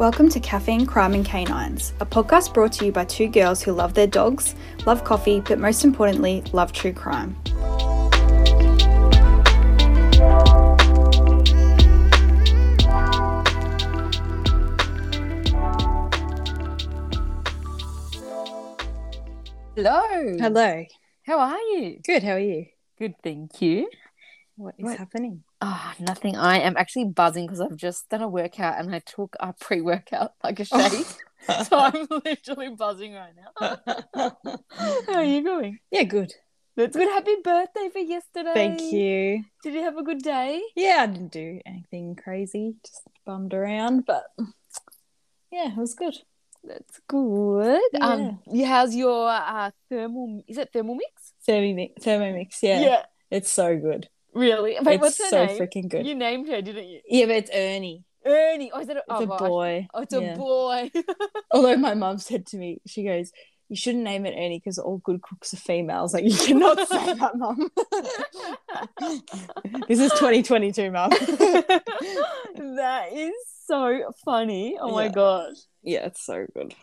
Welcome to Caffeine, Crime and Canines, a podcast brought to you by two girls who love their dogs, love coffee, but most importantly, love true crime. Hello. Hello. How are you? Good, how are you? Good, thank you. What is What? happening? Ah, nothing. I am actually buzzing because I've just done a workout and I took a pre-workout like a Oh. shake. so I'm literally buzzing right now. How are you going? yeah, good. That's good. Happy birthday for yesterday. Thank you. Did you have a good day? Yeah, I didn't do anything crazy, just bummed around, but yeah, it was good. That's good. Um, yeah, how's your uh, thermal? Is it thermal mix? Thermomix, Thermomix yeah. It's so good. Really? Wait, it's what's her so name? freaking good. You named her, didn't you? Yeah, but it's Ernie. Ernie. Oh, is it? A, It's oh, a boy. Oh, it's a Yeah. boy. Although my mum said to me, she goes, "You shouldn't name it Ernie because all good cooks are females." Like you cannot say that, mum. this is 2022, mum. that is so funny. Oh my Yeah. gosh. yeah, it's so good.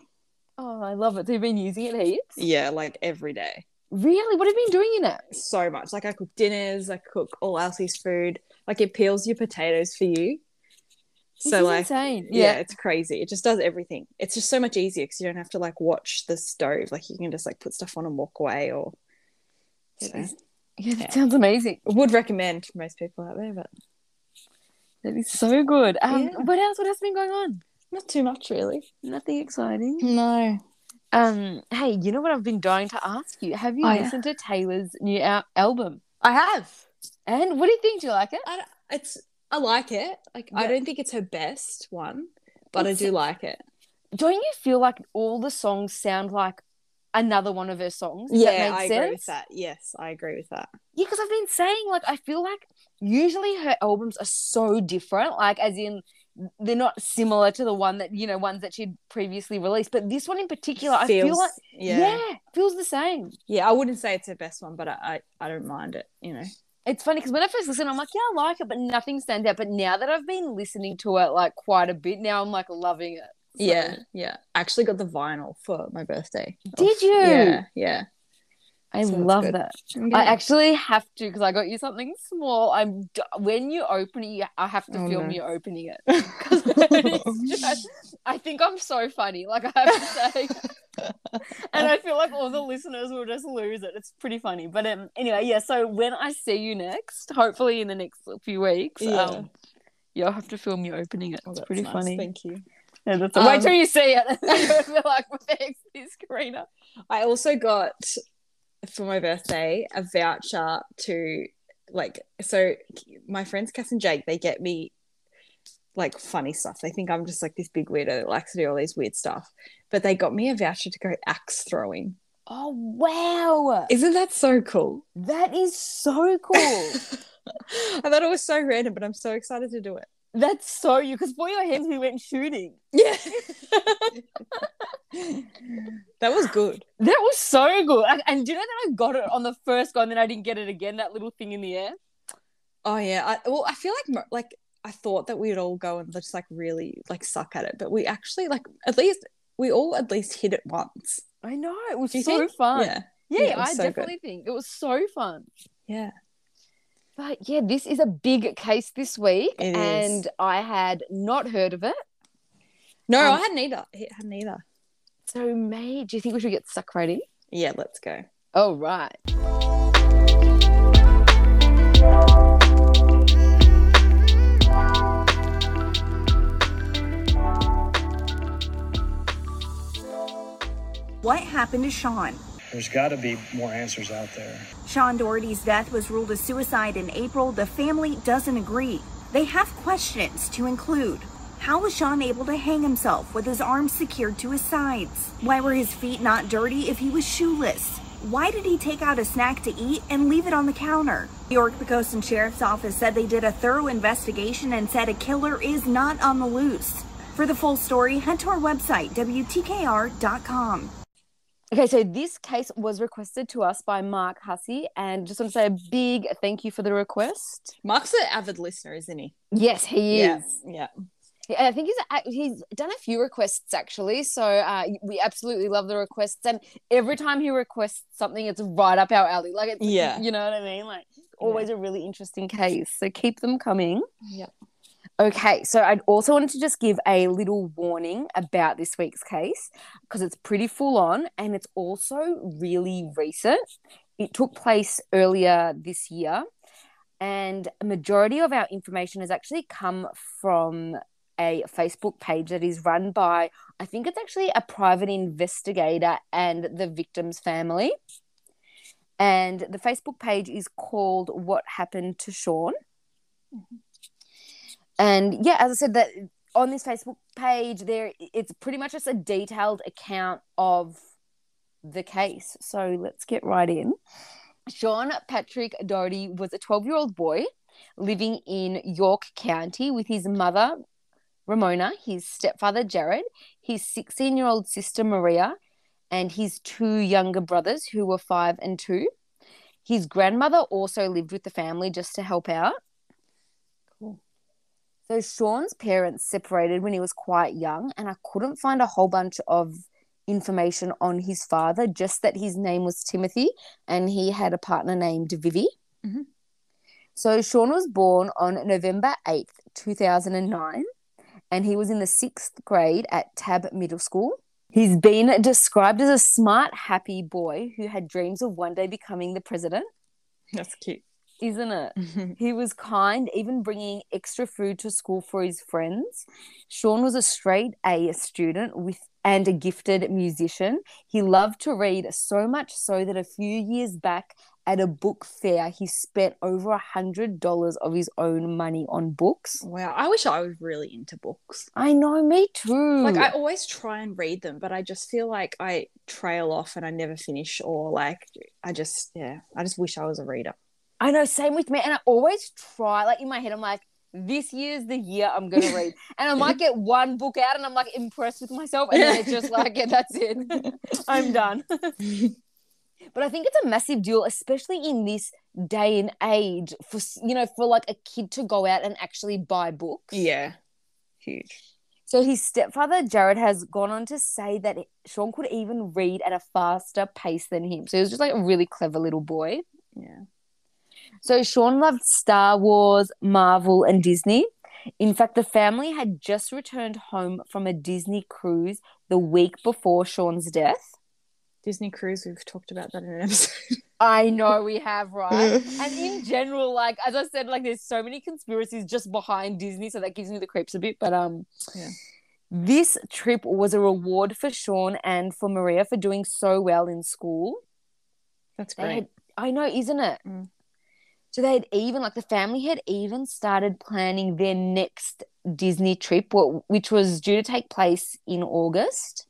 Oh, I love it. So you've been using it heaps? Yeah, like every day, Really? What have you been doing in it? so much. Like I cook dinners, I cook all Elsie's food. Like it peels your potatoes for you. This so like, insane. yeah. Yeah. it's crazy. It just does everything. It's just so much easier because you don't have to like watch the stove. Like you can just like put stuff on and walk away. Or so, Yeah, that Yeah. sounds amazing. would recommend for most people out there, but That is so good. Um, Yeah. What else? What else has been going on? not too much really. Nothing exciting. No. Um, hey, you know what I've been dying to ask you? Have you Oh, yeah. listened to Taylor's new al- album? I have. And what do you think? Do you like it? I, it's I like it. Like I don't think it's her best one, but It's- I do like it. Don't you feel like all the songs sound like another one of her songs? Yeah, I sense? agree with that. Yes, I agree with that. Yeah, because I've been saying like I feel like usually her albums are so different, like as in they're not similar to the one that you know ones that she'd previously released, but this one in particular, I feel Feels- like yeah. yeah. feels the same. Yeah, I wouldn't say it's her best one, but I I, I don't mind it. You know. It's funny because when I first listened, I'm like, yeah, I like it, but nothing stands out. But now that I've been listening to it like quite a bit, now I'm like loving it. So- Yeah, yeah. I actually got the vinyl for my birthday. Did you? Yeah, yeah. I So love that. Yeah. I actually have to because I got you something small. I'm d- when you open it, I have to Oh, film no. you opening it. 'Cause it's just- I think I'm so funny. Like I have to say, and I feel like all the listeners will just lose it. It's pretty funny. But um, anyway, yeah. So when I see you next, hopefully in the next few weeks, Yeah. um, you'll have to film you opening it. Oh, It's pretty nice. funny. Thank you. Yeah, that's Um, Wait till you see it. Like, heck's this, Karina? I also got for my birthday a voucher to like so my friends Cass and Jake they get me like funny stuff. They think I'm just like this big weirdo that likes to do all these weird stuff. But they got me a voucher to go axe throwing. Oh wow, Isn't that so cool? that is so cool. I thought it was so random, but I'm so excited to do it. That's so you because for your hands we went shooting. Yeah. that was good. That was so good. I- And do you know that I got it on the first go and then I didn't get it again? That little thing in the air. Oh yeah. I, well, I feel like like I thought that we'd all go and just like really like suck at it, but we actually like at least we all at least hit it once. I know it was so think? fun. Yeah. yeah, Yeah, I so good. definitely think it was so fun. Yeah. But yeah, this is a big case this week, It is. and I had not heard of it. No, Um, I hadn't either. I hadn't either. So, May, do you think we should get stuck right in? Yeah, let's go. All right. What happened to Sean? There's got to be more answers out there. Sean Doherty's death was ruled a suicide in April. The family doesn't agree. They have questions to include How was Sean able to hang himself with his arms secured to his sides? Why were his feet not dirty if he was shoeless? Why did he take out a snack to eat and leave it on the counter? The York-Poquoson Sheriff's Office said they did a thorough investigation and said a killer is not on the loose. For the full story, head to our website, WTKR.com. Okay, so this case was requested to us by Mark Hussey, and just want to say a big thank you for the request. Mark's an avid listener, isn't he? Yes, he is. Yeah. Yeah, I think he's he's done a few requests actually. So uh, we absolutely love the requests, and every time he requests something, it's right up our alley. Like, it's, Yeah. you know what I mean. Like, always a really interesting case. So keep them coming. Yep. Okay, so I also wanted to just give a little warning about this week's case because it's pretty full on and it's also really recent. It took place earlier this year, and a majority of our information has actually come from a Facebook page that is run by, I think it's actually a private investigator and the victim's family. And the Facebook page is called What Happened to Sean. Mm-hmm. And yeah, as I said, that on this Facebook page, there it's pretty much just a detailed account of the case. So let's get right in. Sean Patrick Doherty was a 12 year old boy living in York County with his mother, Ramona, his stepfather, Jared, his 16 year old sister, Maria, and his two younger brothers, who were five and two. His grandmother also lived with the family just to help out. Cool. So Sean's parents separated when he was quite young, and I couldn't find a whole bunch of information on his father, just that his name was Timothy and he had a partner named Vivi. Mhm. So Sean was born on November 8th, 2009, and he was in the sixth grade at Tabb Middle School. He's been described as a smart, happy boy who had dreams of one day becoming the president, That's cute. isn't it? Mm-hmm. He was kind, even bringing extra food to school for his friends. Sean was a straight A student with and a gifted musician. He loved to read so much so that a few years back at a book fair, he spent over a hundred dollars of his own money on books. Wow. I wish I was really into books. I know, me too. Like I always try and read them, but I just feel like I trail off and I never finish or like I just yeah, I just wish I was a reader. I know, same with me. And I always try, like in my head, I'm like, this year's the year I'm gonna read. And I might get one book out and I'm like impressed with myself. And then it's just like, yeah, that's it. I'm done. But I think it's a massive deal, especially in this day and age, for you know, for like a kid to go out and actually buy books. Yeah. Huge. So his stepfather Jared has gone on to say that Sean could even read at a faster pace than him. So he was just like a really clever little boy. Yeah. So Sean loved Star Wars, Marvel, and Disney. In fact, the family had just returned home from a Disney cruise the week before Sean's death. Disney Cruise, we've talked about that in an episode. I know we have, right? and in general, like as I said, like there's so many conspiracies just behind Disney, so that gives me the creeps a bit. But um, Yeah. this trip was a reward for Sean and for Maria for doing so well in school. That's great. had, I know, isn't it? Mm. So they had even like the family had even started planning their next Disney trip, which was due to take place in August.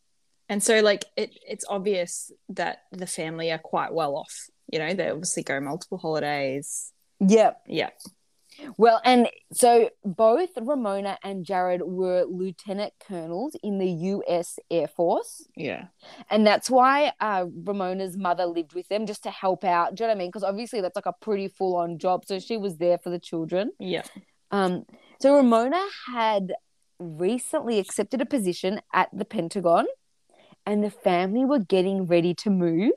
And so like it it's obvious that the family are quite well off. You know, they obviously go multiple holidays. Yep. Yeah. Well, and so both Ramona and Jared were lieutenant colonels in the U.S. Air Force, Yeah. and that's why uh, Ramona's mother lived with them just to help out. Do you know what I mean? Because obviously that's like a pretty full-on job, so she was there for the children. Yeah. Um, so Ramona had recently accepted a position at the Pentagon, and the family were getting ready to move.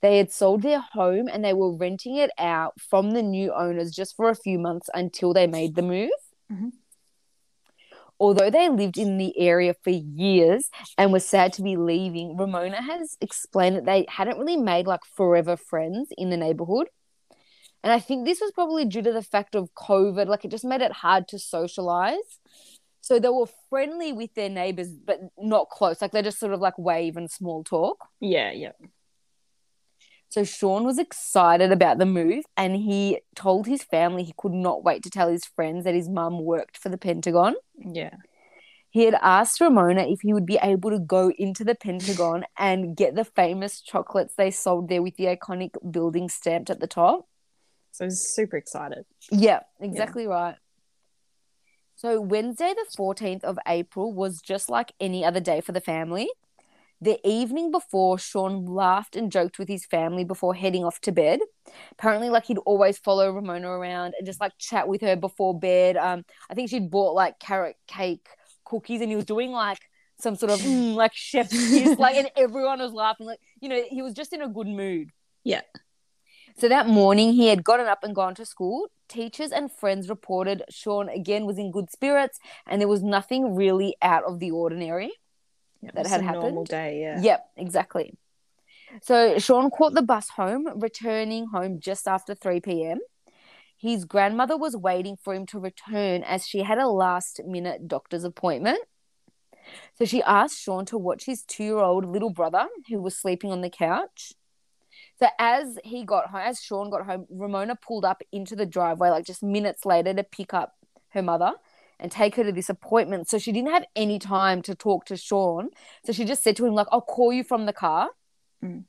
They had sold their home and they were renting it out from the new owners just for a few months until they made the move. Mhm. Although they lived in the area for years and were sad to be leaving, Ramona has explained that they hadn't really made like forever friends in the neighborhood. And I think this was probably due to the fact of COVID, like it just made it hard to socialize. So they were friendly with their neighbors, but not close. Like they just sort of like wave and small talk. Yeah. Yeah. So Sean was excited about the move and he told his family he could not wait to tell his friends that his mum worked for the Pentagon. Yeah. He had asked Ramona if he would be able to go into the Pentagon and get the famous chocolates they sold there with the iconic building stamped at the top. So was super excited. Yeah, exactly right. So Wednesday, the 14th of April, was just like any other day for the family. The evening before, Sean laughed and joked with his family before heading off to bed. Apparently, like he'd always follow Ramona around and just like chat with her before bed. Um, I think she'd bought like carrot cake cookies, and he was doing like some sort of mm, like chef's kiss, like, and everyone was laughing. Like, you know, he was just in a good mood. Yeah. So that morning, he had gotten up and gone to school. Teachers and friends reported Sean again was in good spirits, and there was nothing really out of the ordinary Yeah, that had a normal happened. day. Yeah. Yep, exactly. So Sean caught the bus home, returning home just after 3 p.m. His grandmother was waiting for him to return as she had a last minute doctor's appointment. So she asked Sean to watch his two year old little brother who was sleeping on the couch. So as he got home, as Sean got home, Ramona pulled up into the driveway like just minutes later to pick up her mother and take her to this appointment. So she didn't have any time to talk to Sean. So she just said to him, like, I'll call you from the car. Mm.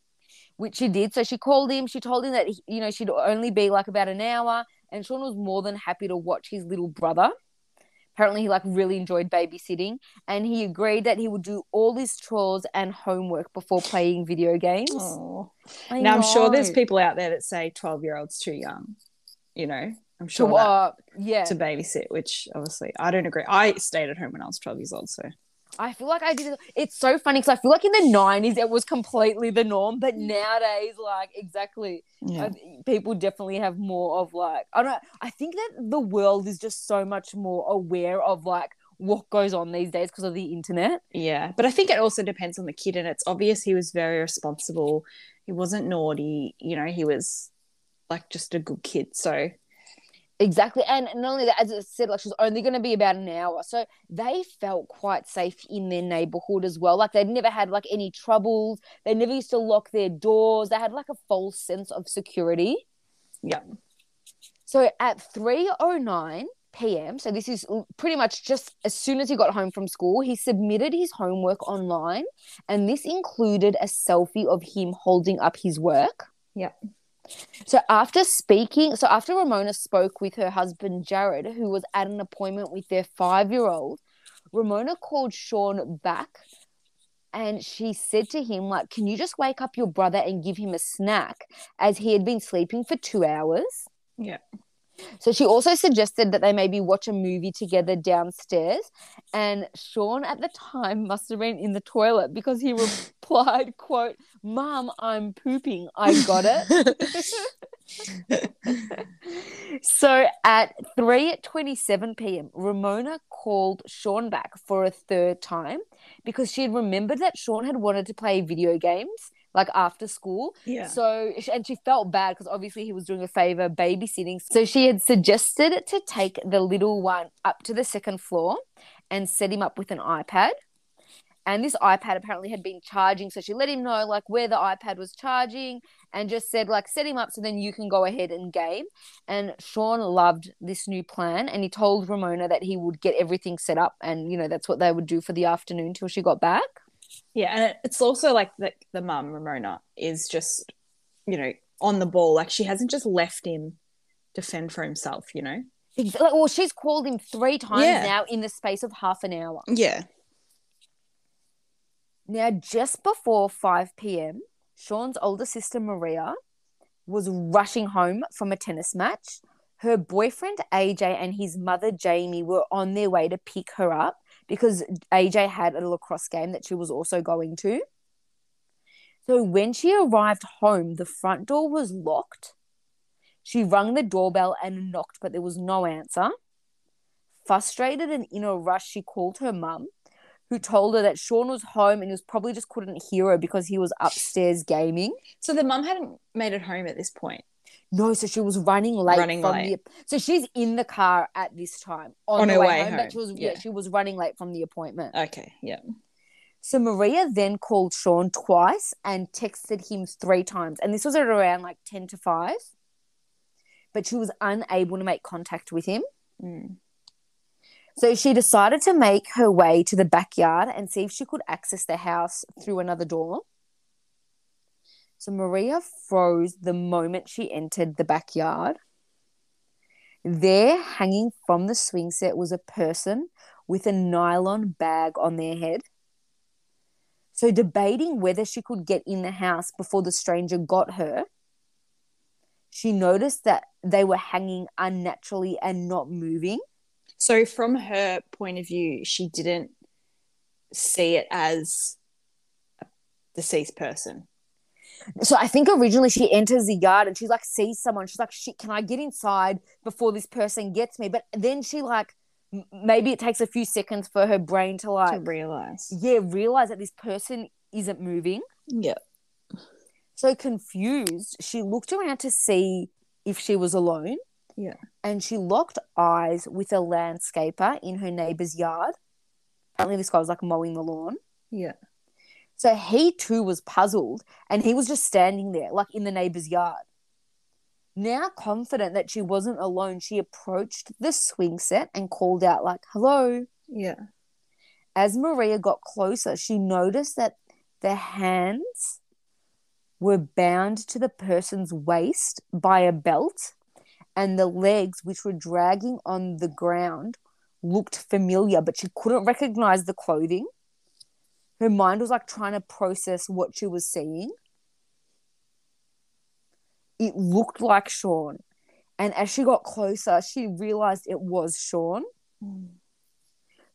Which she did. So she called him. She told him that you know she'd only be like about an hour, and Sean was more than happy to watch his little brother. Apparently, he like really enjoyed babysitting, and he agreed that he would do all his chores and homework before playing video games. Now I'm sure there's people out there that say 12 year olds too young. You know, I'm to sure that, uh, yeah. to babysit, which obviously I don't agree. I stayed at home when I was 12 years old, so I feel like I did. It's so funny because I feel like in the nineties it was completely the norm, but nowadays, like exactly, yeah. I- people definitely have more of like I don't. know. I think that the world is just so much more aware of like what goes on these days because of the internet. Yeah, but I think it also depends on the kid, and it's obvious he was very responsible. He wasn't naughty, you know. He was like just a good kid. So Exactly, and not only that, as I said, like she was only going to be about an hour, so they felt quite safe in their neighborhood as well. Like they'd never had like any troubles. They never used to lock their doors. They had like a false sense of security. yeah, So at 3:09 p.m., so this is pretty much just as soon as he got home from school, he submitted his homework online, and this included a selfie of him holding up his work. Yep. So after speaking, so after Ramona spoke with her husband Jared, who was at an appointment with their 5-year-old, Ramona called Sean back and she said to him like, "Can you just wake up your brother and give him a snack as he had been sleeping for 2 hours?" yeah, So she also suggested that they maybe watch a movie together downstairs. And Sean at the time must have been in the toilet because he replied, quote, Mom, I'm pooping. I got it. so at 3.27 p.m., Ramona called Sean back for a third time because she had remembered that Sean had wanted to play video games like after school. yeah. So, and she felt bad because obviously he was doing a favor babysitting. So she had suggested to take the little one up to the second floor and set him up with an iPad. And this iPad apparently had been charging. So she let him know like where the iPad was charging and just said, like, set him up so then you can go ahead and game. And Sean loved this new plan. And he told Ramona that he would get everything set up. And, you know, that's what they would do for the afternoon till she got back. Yeah, and it's also like the the mum Ramona is just, you know, on the ball. Like she hasn't just left him to fend for himself. You know. Well, she's called him three times Yeah. now in the space of half an hour. Yeah. Now, just before 5 p.m., Sean's older sister Maria was rushing home from a tennis match. Her boyfriend AJ and his mother Jamie were on their way to pick her up because AJ had a lacrosse game that she was also going to. So when she arrived home, the front door was locked. She rung the doorbell and knocked, but there was no answer. Frustrated and in a rush, she called her mum, who told her that Sean was home and he was probably just couldn't hear her because he was upstairs gaming. So the mum hadn't made it home at this point. No, so she was running late Running from late. the so she's in the car at this time on, On the her way, way home, home, but she was yeah. yeah. she was running late from the appointment. Okay. Yeah. So Maria then called Sean twice and texted him three times. And this was at around like 10 to 5. But she was unable to make contact with him. Mm. So she decided to make her way to the backyard and see if she could access the house through another door. So Maria froze the moment she entered the backyard. There, hanging from the swing set, was a person with a nylon bag on their head. So, debating whether she could get in the house before the stranger got her, she noticed that they were hanging unnaturally and not moving. So from her point of view, she didn't see it as a deceased person. So I think originally she enters the yard and she like sees someone. She's like, "Shit, can I get inside before this person gets me?" But then she like, m- maybe it takes a few seconds for her brain to like, to realize. yeah, realize that this person isn't moving. Yeah. So confused, she looked around to see if she was alone. Yeah. And she locked eyes with a landscaper in her neighbor's yard. Apparently, this guy was like mowing the lawn. Yeah. So he too was puzzled and he was just standing there, like in the neighbor's yard. Now, confident that she wasn't alone, she approached the swing set and called out, like, hello. Yeah. As Maria got closer, she noticed that the hands were bound to the person's waist by a belt, and the legs, which were dragging on the ground, looked familiar, but she couldn't recognize the clothing. Her mind was like trying to process what she was seeing. It looked like Sean. And as she got closer, she realized it was Sean.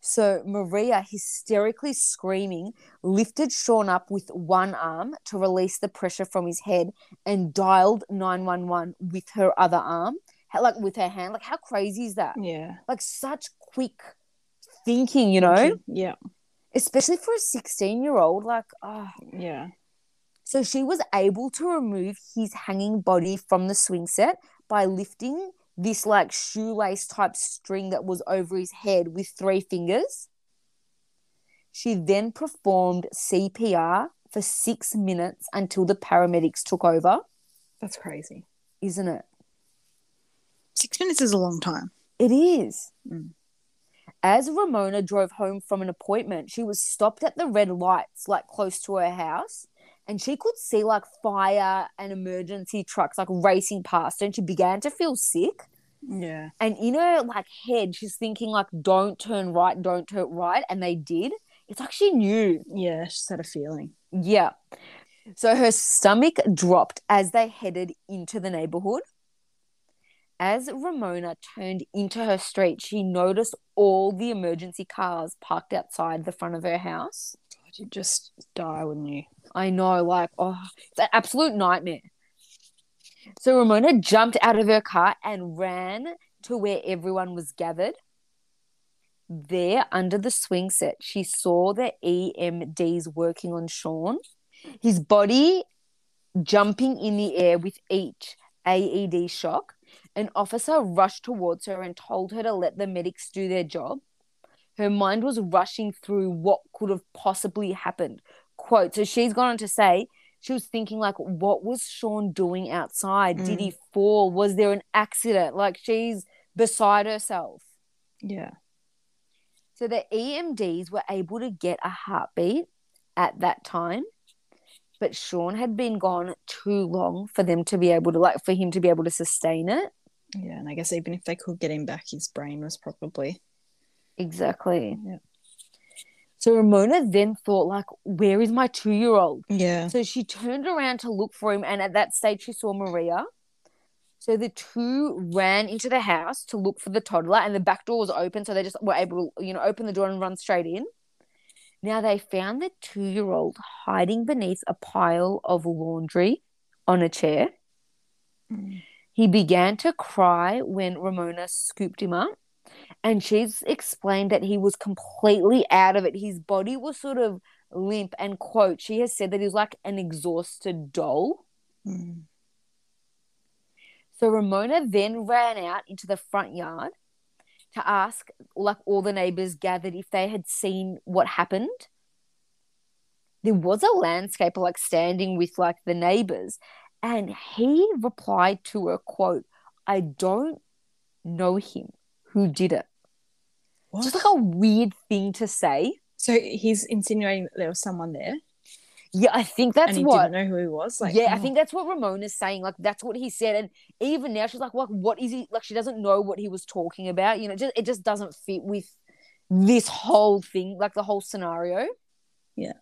So Maria, hysterically screaming, lifted Sean up with one arm to release the pressure from his head and dialed 911 with her other arm, like with her hand. Like, how crazy is that? Yeah. Like, such quick thinking, you know, Yeah. especially for a 16 year old. Like, oh. Yeah. So she was able to remove his hanging body from the swing set by lifting this like shoelace type string that was over his head with three fingers. She then performed CPR for six minutes until the paramedics took over, That's crazy. isn't it? Six minutes is a long time. It is. Mm. As Ramona drove home from an appointment, she was stopped at the red lights, like close to her house, and she could see like fire and emergency trucks like racing past, her, and she began to feel sick. Yeah. And in her like head, she's thinking like, "Don't turn right, don't turn right," and they did. It's like she knew. Yeah. She had a feeling. Yeah. So her stomach dropped as they headed into the neighborhood. As Ramona turned into her street, she noticed all the emergency cars parked outside the front of her house. God, you'd just die, wouldn't you? I know, like, oh, it's an absolute nightmare. So Ramona jumped out of her car and ran to where everyone was gathered. There, under the swing set, she saw the EMTs working on Sean, his body jumping in the air with each AED shock. An officer rushed towards her and told her to let the medics do their job. Her mind was rushing through what could have possibly happened. Quote, so she's gone on to say, she was thinking, like, what was Sean doing outside? Did mm. he fall? Was there an accident? Like, she's beside herself. Yeah. So the EMTs were able to get a heartbeat at that time, but Sean had been gone too long for them to be able to like for him to be able to sustain it. Yeah. And I guess even if they could get him back, his brain was probably. Exactly. Yeah. So Ramona then thought like, where is my two year old? Yeah. So she turned around to look for him, and at that stage she saw Maria. So the two ran into the house to look for the toddler, and the back door was open, so they just were able to, you know, open the door and run straight in. Now they found the two-year-old hiding beneath a pile of laundry on a chair. Mm. He began to cry when Ramona scooped him up, and she's explained that he was completely out of it. His body was sort of limp, and quote, she has said that he was like an exhausted doll. Mm. So Ramona then ran out into the front yard to ask, like all the neighbors gathered, if they had seen what happened. There was a landscaper like standing with like the neighbors, and he replied to her, "quote I don't know him who did it." What? Just like a weird thing to say. So he's insinuating that there was someone there Yeah, I think that's and he what. didn't know who he was. Like, yeah, I oh, think that's what Ramona's saying. Like that's what he said, and even now she's like, "Like, what is he? Like, she doesn't know what he was talking about. You know, just it just doesn't fit with this whole thing, like the whole scenario." Yeah.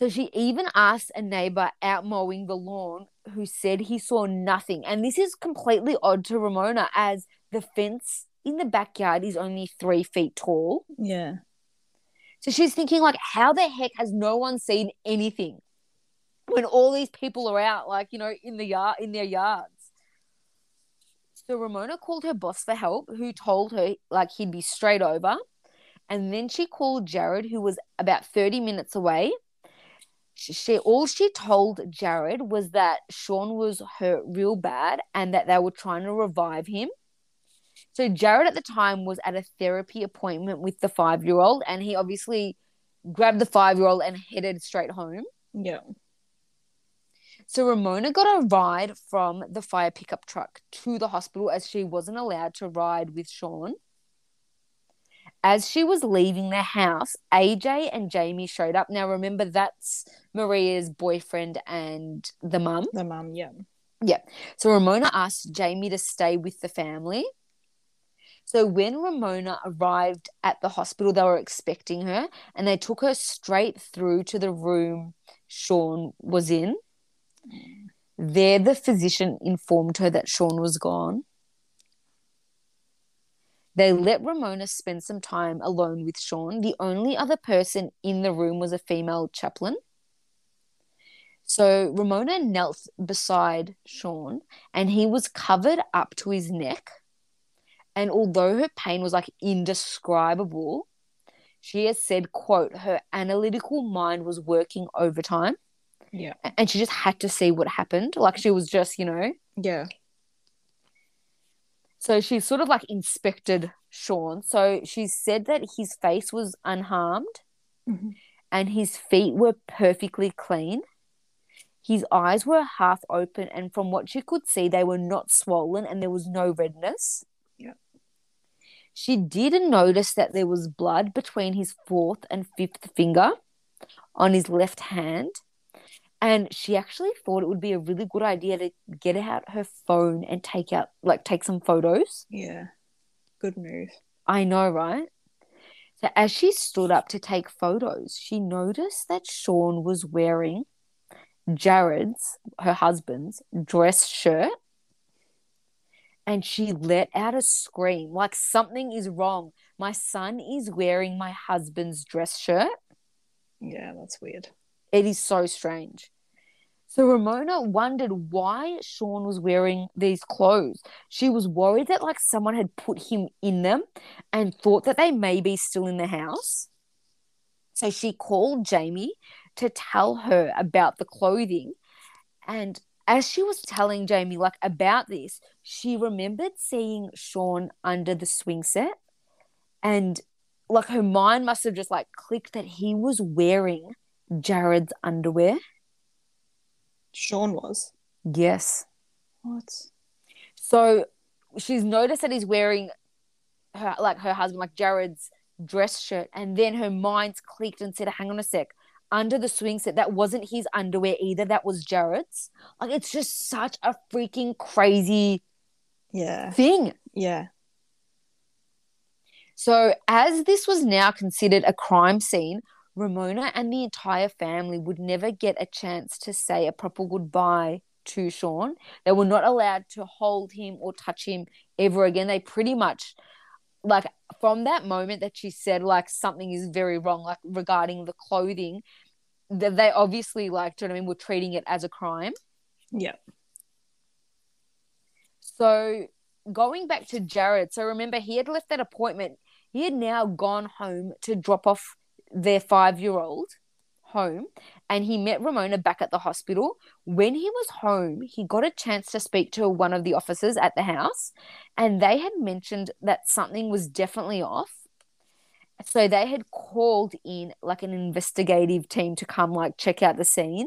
So she even asked a neighbor out mowing the lawn who said he saw nothing. And this is completely odd to Ramona as the fence in the backyard is only three feet tall. Yeah. So she's thinking, like, how the heck has no one seen anything when all these people are out, like, you know, in the yard in their yards? So Ramona called her boss for help, who told her like he'd be straight over. And then she called Jared, who was about 30 minutes away. She, all she told Jared was that Sean was hurt real bad and that they were trying to revive him. So Jared at the time was at a therapy appointment with the five year old, and he obviously grabbed the five year old and headed straight home. Yeah. So Ramona got a ride from the fire pickup truck to the hospital as she wasn't allowed to ride with Sean. As she was leaving the house, AJ and Jamie showed up. Now remember that's Maria's boyfriend and the mum. The mum, yeah. Yeah. So Ramona asked Jamie to stay with the family. So when Ramona arrived at the hospital, they were expecting her and they took her straight through to the room Sean was in. Mm. There, the physician informed her that Sean was gone. They let Ramona spend some time alone with Sean. The only other person in the room was a female chaplain. So Ramona knelt beside Sean and he was covered up to his neck. And although her pain was like indescribable, she has said, quote, her analytical mind was working overtime. Yeah. And she just had to see what happened. Like she was just, you know. Yeah. So she sort of like inspected Sean. So she said that his face was unharmed Mhm. and his feet were perfectly clean. His eyes were half open, and from what she could see, they were not swollen and there was no redness. Yeah. She did notice that there was blood between his fourth and fifth finger on his left hand. And she actually thought it would be a really good idea to get out her phone and take out, like, take some photos. Yeah. Good move. I know, right? So as she stood up to take photos, she noticed that Sean was wearing Jared's, her husband's, dress shirt. And she let out a scream like something is wrong. My son is wearing my husband's dress shirt. Yeah, that's weird. It is so strange. So Ramona wondered why Sean was wearing these clothes. She was worried that like someone had put him in them and thought that they may be still in the house. So she called Jamie to tell her about the clothing. And as she was telling Jamie like about this, she remembered seeing Sean under the swing set and like her mind must have just like clicked that he was wearing Jared's underwear. Sean was. Yes. What? So she's noticed that he's wearing her like her husband, like Jared's dress shirt, and then her mind's clicked and said, Hang on a sec. Under the swing set, that wasn't his underwear either. That was Jared's. Like it's just such a freaking crazy Yeah. thing. Yeah. So, as this was now considered a crime scene, Ramona and the entire family would never get a chance to say a proper goodbye to Sean. They were not allowed to hold him or touch him ever again. They pretty much, like, from that moment that she said, like, something is very wrong, like, regarding the clothing, that they obviously, like, do you know what I mean, were treating it as a crime. Yeah. So going back to Jared, so remember he had left that appointment. He had now gone home to drop off their five year old home and he met Ramona back at the hospital. When he was home, he got a chance to speak to one of the officers at the house and they had mentioned that something was definitely off. So they had called in like an investigative team to come like check out the scene.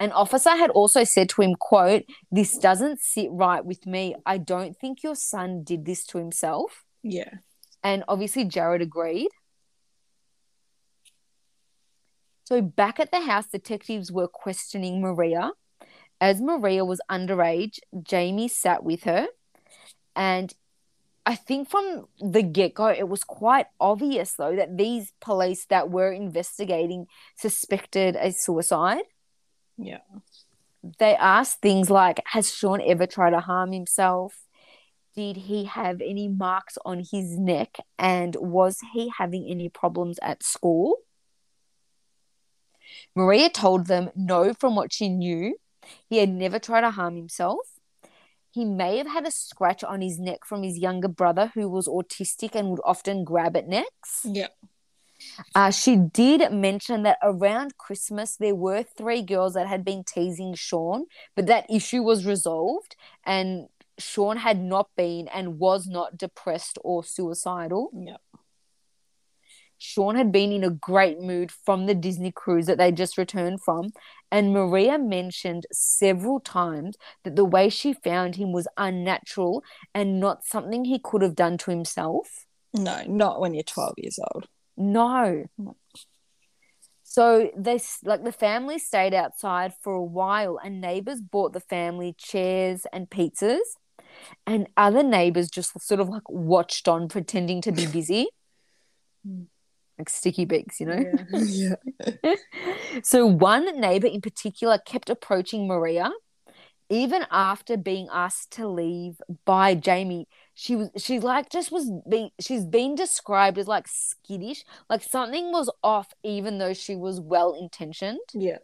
An officer had also said to him, quote, this doesn't sit right with me. I don't think your son did this to himself. Yeah. And obviously Jared agreed. So back at the house, detectives were questioning Maria. As Maria was underage, Jamie sat with her. And I think from the get go, it was quite obvious though that these police that were investigating suspected a suicide. Yeah. They asked things like Has Sean ever tried to harm himself? Did he have any marks on his neck? And was he having any problems at school? Maria told them no from what she knew. He had never tried to harm himself. He may have had a scratch on his neck from his younger brother, who was autistic and would often grab at necks. Yeah. Uh, she did mention that around Christmas, there were three girls that had been teasing Sean, but that issue was resolved, and Sean had not been and was not depressed or suicidal. Yeah. Sean had been in a great mood from the Disney cruise that they just returned from. And Maria mentioned several times that the way she found him was unnatural and not something he could have done to himself. No, not when you're 12 years old. No. So they like the family stayed outside for a while and neighbors bought the family chairs and pizzas and other neighbors just sort of like watched on pretending to be busy. Hmm. Like sticky beaks, you know? Yeah. yeah. so one neighbor in particular kept approaching Maria even after being asked to leave by Jamie. She was she like just was being she's been described as like skittish, like something was off even though she was well intentioned. Yeah.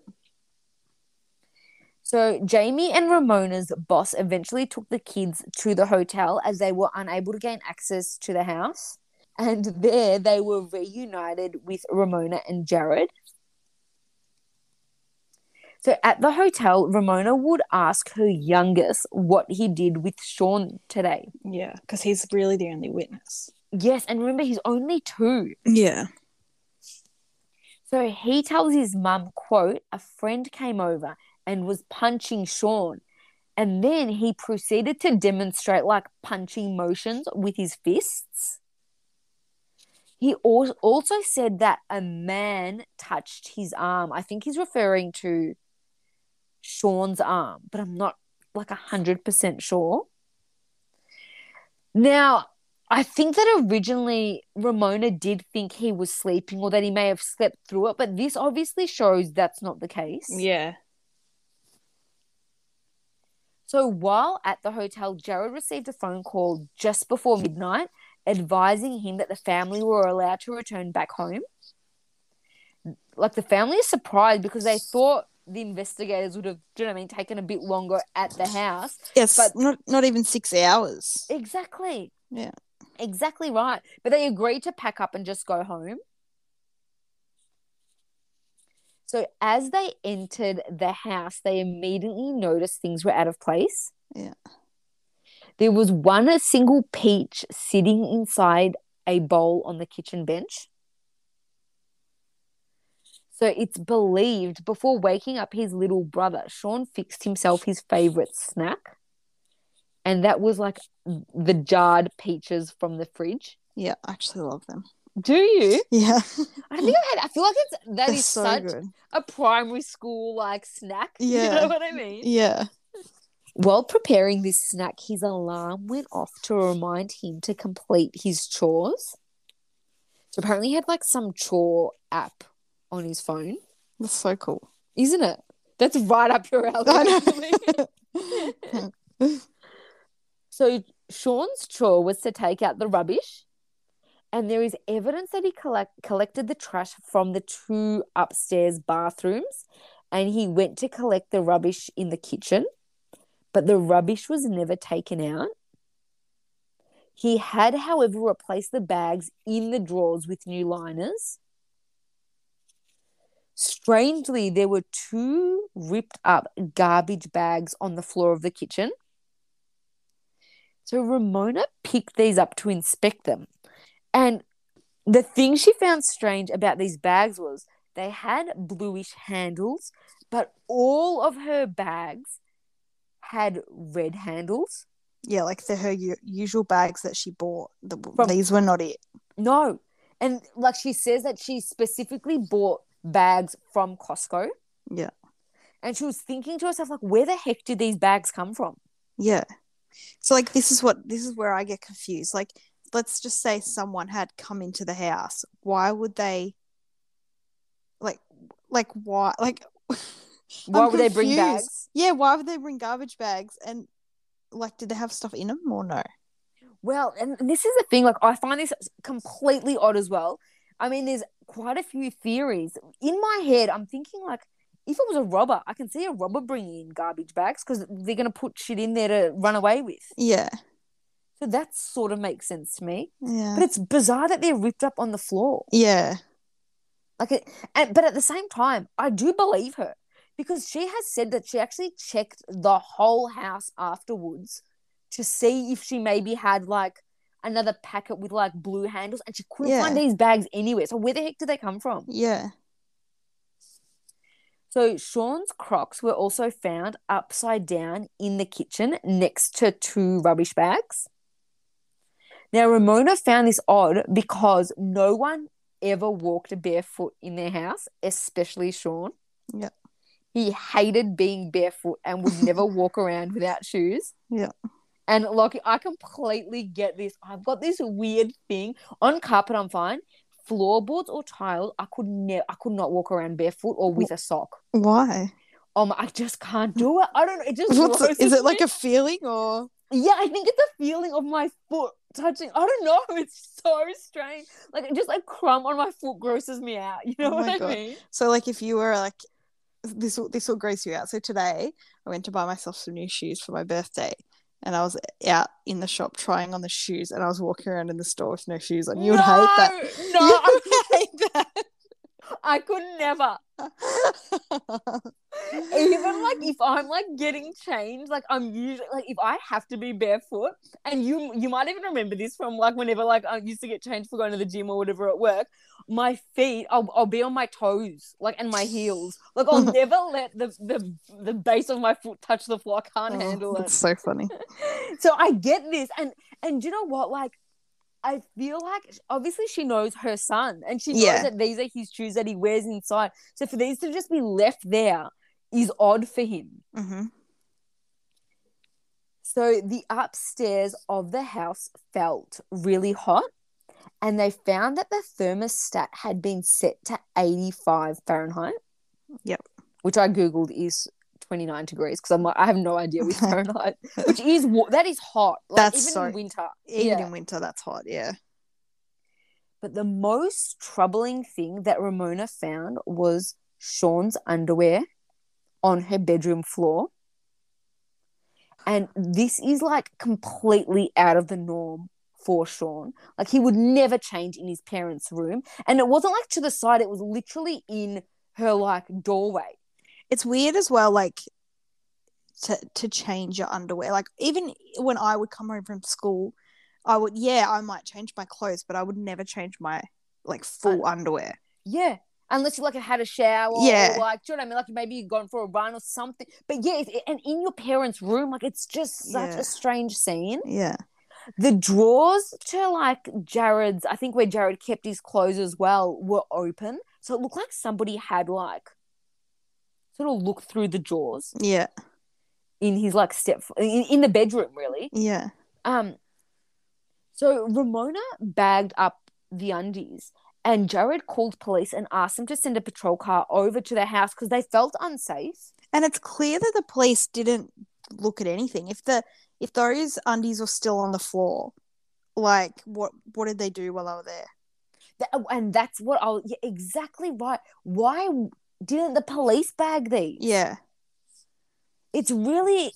So Jamie and Ramona's boss eventually took the kids to the hotel as they were unable to gain access to the house. And there they were reunited with Ramona and Jared. So at the hotel, Ramona would ask her youngest what he did with Sean today. Yeah. Because he's really the only witness. Yes, and remember he's only two. Yeah. So he tells his mum, quote, a friend came over and was punching Sean. And then he proceeded to demonstrate like punching motions with his fists. He al- also said that a man touched his arm. I think he's referring to Sean's arm, but I'm not like a hundred percent sure. Now, I think that originally Ramona did think he was sleeping or that he may have slept through it, but this obviously shows that's not the case. Yeah. So while at the hotel, Jared received a phone call just before midnight advising him that the family were allowed to return back home. Like the family is surprised because they thought the investigators would have, do you know what I mean, taken a bit longer at the house. Yes. But- not not even six hours. Exactly. Yeah. Exactly right. But they agreed to pack up and just go home. So as they entered the house, they immediately noticed things were out of place. Yeah. There was one a single peach sitting inside a bowl on the kitchen bench. So it's believed before waking up his little brother, Sean fixed himself his favorite snack. And that was like the jarred peaches from the fridge. Yeah. I actually love them. Do you? Yeah. I think I've had. I feel like it's that They're is so such good. a primary school like snack. Yeah. you know what I mean. Yeah. While preparing this snack, his alarm went off to remind him to complete his chores. So apparently, he had like some chore app on his phone, That's so cool. isn't it? That's right up your alley. So Sean's chore was to take out the rubbish, and there is evidence that he collect- collected the trash from the two upstairs bathrooms, and he went to collect the rubbish in the kitchen, but the rubbish was never taken out. He had, however, replaced the bags in the drawers with new liners. Strangely, there were two ripped up garbage bags on the floor of the kitchen. So Ramona picked these up to inspect them. And the thing she found strange about these bags was they had bluish handles, but all of her bags had red handles. yeah, like the her u- usual bags that she bought. The, From- these were not it. No. And like she says that she specifically bought bags from Costco. Yeah. And she was thinking to herself, like, where the heck did these bags come from? Yeah. So like this is what this is where I get confused. Like let's just say someone had come into the house. Why would they like like why like Why I'm would they bring bags? Yeah, why would they bring garbage bags and like did they have stuff in them or no? Well, and this is the thing. Like, I find this completely odd as well. I mean, there's quite a few theories in my head. I'm thinking like, if it was a robber, I can see a robber bringing in garbage bags because they're gonna put shit in there to run away with. Yeah. So that sort of makes sense to me. Yeah. But it's bizarre that they're ripped up on the floor. yeah. Like it, and but at the same time, I do believe her because she has said that she actually checked the whole house afterwards to see if she maybe had like another packet with like blue handles, and she couldn't find these bags anywhere. So where the heck did they come from? Yeah. So Sean's Crocs were also found upside down in the kitchen next to two rubbish bags. Now Ramona found this odd because no one ever walked barefoot in their house, especially Sean. Yeah. He hated being barefoot and would never walk around without shoes. Yeah. And like I completely get this. I've got this weird thing on carpet. I'm fine. Floorboards or tiles, I could never, I could not walk around barefoot or with a sock. Why? Um, I just can't do it. I don't know. It just What's is it like a feeling or yeah? I think it's a feeling of my foot touching. I don't know. It's so strange. Like just like crumb on my foot grosses me out. You know Oh what I God. mean? so like if you were like this will this will gross you out. So today I went to buy myself some new shoes for my birthday and I was out in the shop trying on the shoes and I was walking around in the store with no shoes on. You would hate that. No, You I, would hate that. I could never. Even like if I'm like getting changed, like I'm usually like if I have to be barefoot, and you you might even remember this from like whenever like I used to get changed for going to the gym or whatever at work. My feet, I'll, I'll be on my toes, like and my heels. Like I'll never let the the the base of my foot touch the floor. I can't oh, handle Oh, it. That's so funny. so I get this, and and do you know what? Like, I feel like obviously she knows her son, and she knows Yeah. that these are his shoes that he wears inside. So for these to just be left there is odd for him. hmm So the upstairs of the house felt really hot, and they found that the thermostat had been set to 85 Fahrenheit. Yep. Which I googled is 29 degrees because I'm like I have no idea with Fahrenheit, which is that is hot. Like, That's even so- in winter. Even Yeah. in winter, that's hot. Yeah. But the most troubling thing that Ramona found was Sean's underwear on her bedroom floor. And this is like completely out of the norm for Sean. Like he would never change in his parents' room. And it wasn't like to the side, it was literally in her like doorway. It's weird as well, like to to change your underwear. Like even when I would come home from school, I would yeah, I might change my clothes, but I would never change my like full uh, underwear. Yeah. Unless you like had a shower Yeah. or like, do you know what I mean? Like maybe you've gone for a run or something. But yeah, and in your parents' room, like it's just such Yeah. a strange scene. Yeah. The drawers to like Jared's, I think where Jared kept his clothes as well, were open. So it looked like somebody had like sort of look through the drawers Yeah. in his like step in, in the bedroom, really. Yeah. Um, so Ramona bagged up the undies, and Jared called police and asked them to send a patrol car over to their house because they felt unsafe. And it's clear that the police didn't look at anything. If the if those undies were still on the floor, like what what did they do while they were there? Th- And that's what I'll yeah, exactly right. Why didn't the police bag these? Yeah. it's really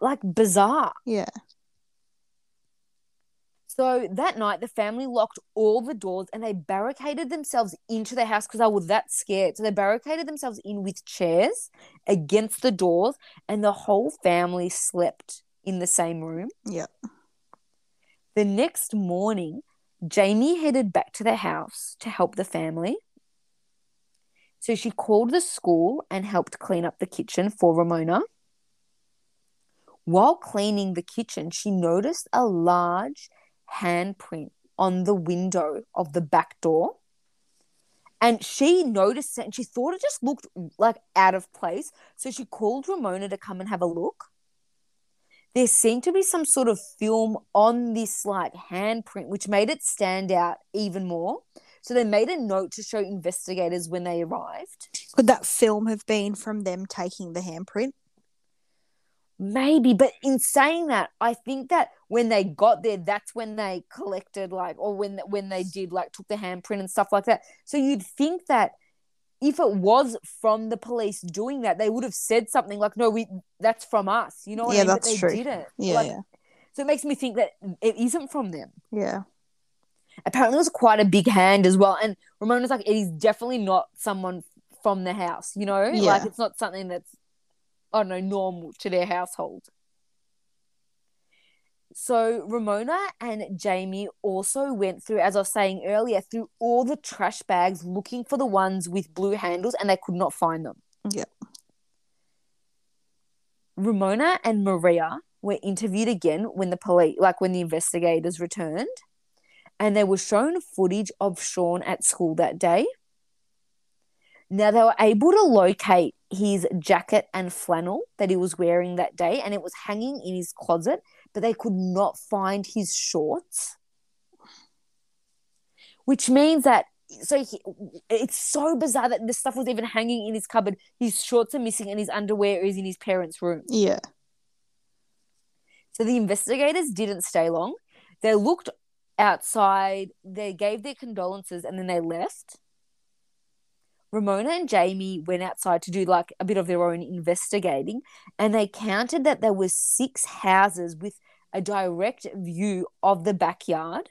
like bizarre. Yeah. So that night, the family locked all the doors and they barricaded themselves into the house because they were that scared. So they barricaded themselves in with chairs against the doors, and the whole family slept in the same room. Yeah. The next morning, Jamie headed back to the house to help the family. So she called the school and helped clean up the kitchen for Ramona. While cleaning the kitchen, she noticed a large handprint on the window of the back door. And she noticed it and she thought it just looked like out of place. So she called Ramona to come and have a look. there seemed to be some sort of film on this like handprint, which made it stand out even more. So they made a note to show investigators when they arrived. Could that film have been from them taking the handprint? Maybe, but in saying that, I think that when they got there, that's when they collected like, or when when they did like took the handprint and stuff like that. So you'd think that if it was from the police doing that, they would have said something like, "No, we that's from us." You know what Yeah, I mean? But that's they true. didn't. Yeah, Like, yeah, So it makes me think that it isn't from them. yeah. Apparently, it was quite a big hand as well. And Ramona's like, it is definitely not someone from the house. You know, like it's not something that's I don't know normal to their household. So Ramona and Jamie also went through, as I was saying earlier, through all the trash bags looking for the ones with blue handles, and they could not find them. Yeah. Ramona and Maria were interviewed again when the police, like when the investigators returned, and they were shown footage of Sean at school that day. Now they were able to locate his jacket and flannel that he was wearing that day, and it was hanging in his closet, but they could not find his shorts. Which means that so he, it's so bizarre that this stuff was even hanging in his cupboard. His shorts are missing, and his underwear is in his parents' room. Yeah. So the investigators didn't stay long. They looked outside, they gave their condolences, and then they left. Ramona and Jamie went outside to do like a bit of their own investigating, and they counted that there were six houses with a direct view of the backyard.